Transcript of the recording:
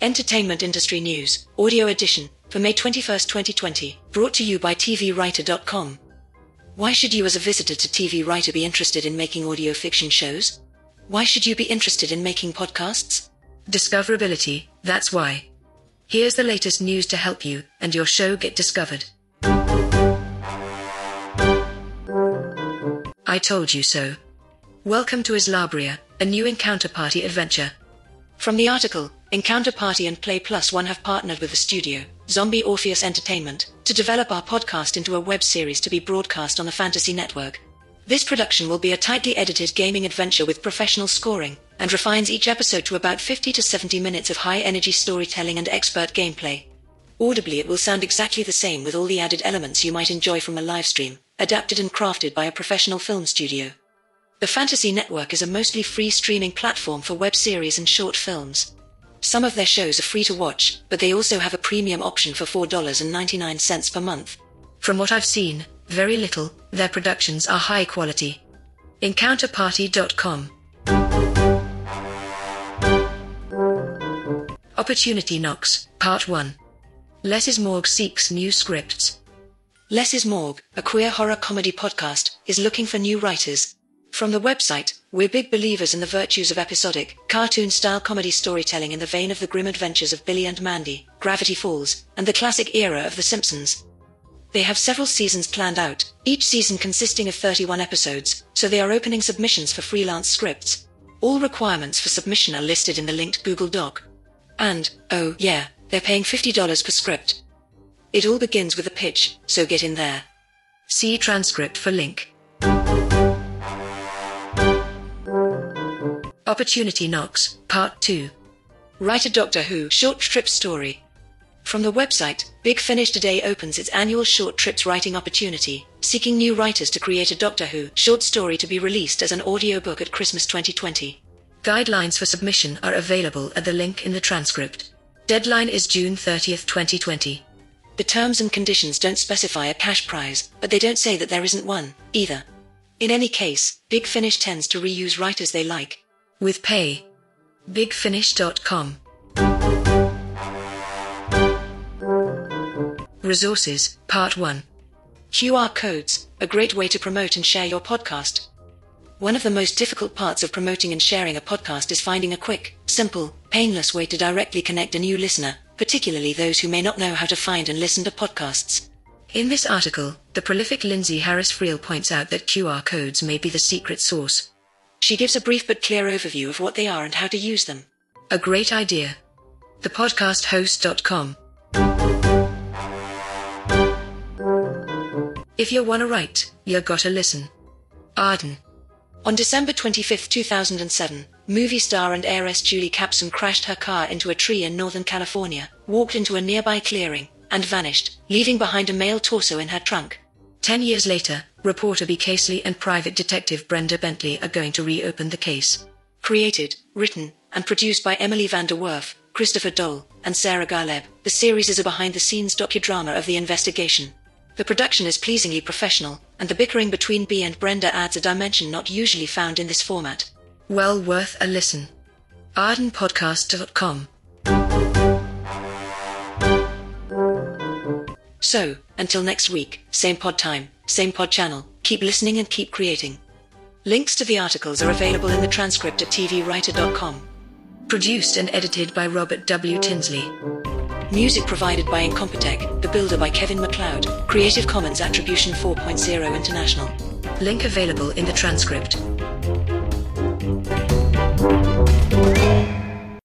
Entertainment Industry News, Audio Edition, for May 21, 2020, brought to you by TVWriter.com. Why should you as a visitor to TV Writer be interested in making audio fiction shows? Why should you be interested in making podcasts? Discoverability, that's why. Here's the latest news to help you and your show get discovered. I told you so. Welcome to Islabrea, a new encounter party adventure. From the article, Encounter Party and Play Plus One have partnered with the studio, Zombie Orpheus Entertainment, to develop our podcast into a web series to be broadcast on the Fantasy Network. This production will be a tightly edited gaming adventure with professional scoring, and refines each episode to about 50 to 70 minutes of high energy storytelling and expert gameplay. Audibly, it will sound exactly the same with all the added elements you might enjoy from a live stream, adapted and crafted by a professional film studio. The Fantasy Network is a mostly free streaming platform for web series and short films. Some of their shows are free to watch, but they also have a premium option for $4.99 per month. From what I've seen, very little, their productions are high quality. EncounterParty.com Opportunity Knocks, Part 1 Less is Morgue seeks new scripts. Less is Morgue, a queer horror comedy podcast, is looking for new writers. From the website, we're big believers in the virtues of episodic, cartoon style comedy storytelling in the vein of the grim adventures of Billy and Mandy, Gravity Falls, and the classic era of The Simpsons. They have several seasons planned out, each season consisting of 31 episodes, so they are opening submissions for freelance scripts. All requirements for submission are listed in the linked Google Doc. And, oh yeah, they're paying $50 per script. It all begins with a pitch, so get in there. See transcript for link. Opportunity Knocks, Part 2. Write a Doctor Who short trip story. From the website, Big Finish today opens its annual short trips writing opportunity, seeking new writers to create a Doctor Who short story to be released as an audiobook at Christmas 2020. Guidelines for submission are available at the link in the transcript. Deadline is June 30th, 2020. The terms and conditions don't specify a cash prize, but they don't say that there isn't one, either. In any case, Big Finish tends to reuse writers they like, with pay. BigFinish.com. Resources, Part 1. QR codes, a great way to promote and share your podcast. One of the most difficult parts of promoting and sharing a podcast is finding a quick, simple, painless way to directly connect a new listener, particularly those who may not know how to find and listen to podcasts. In this article, the prolific Lindsay Harris Friel points out that QR codes may be the secret source. She gives a brief but clear overview of what they are and how to use them. A great idea. Thepodcasthost.com. If you wanna write, you gotta listen. Arden. On December 25, 2007, movie star and heiress Julie Capson crashed her car into a tree in Northern California, walked into a nearby clearing, and vanished, leaving behind a male torso in her trunk. Ten years later, reporter B. Casely and private detective Brenda Bentley are going to reopen the case. Created, written, and produced by Emily VanDerWerff, Christopher Dole, and Sarah Garleb, the series is a behind the scenes docudrama of the investigation. The production is pleasingly professional, and the bickering between B and Brenda adds a dimension not usually found in this format. Well worth a listen. ardenpodcast.com. So, until next week, same pod time, same pod channel, keep listening and keep creating. Links to the articles are available in the transcript at tvwriter.com. Produced and edited by Robert W. Tinsley. Music provided by Incompetech, The Builder by Kevin MacLeod, Creative Commons Attribution 4.0 International. Link available in the transcript.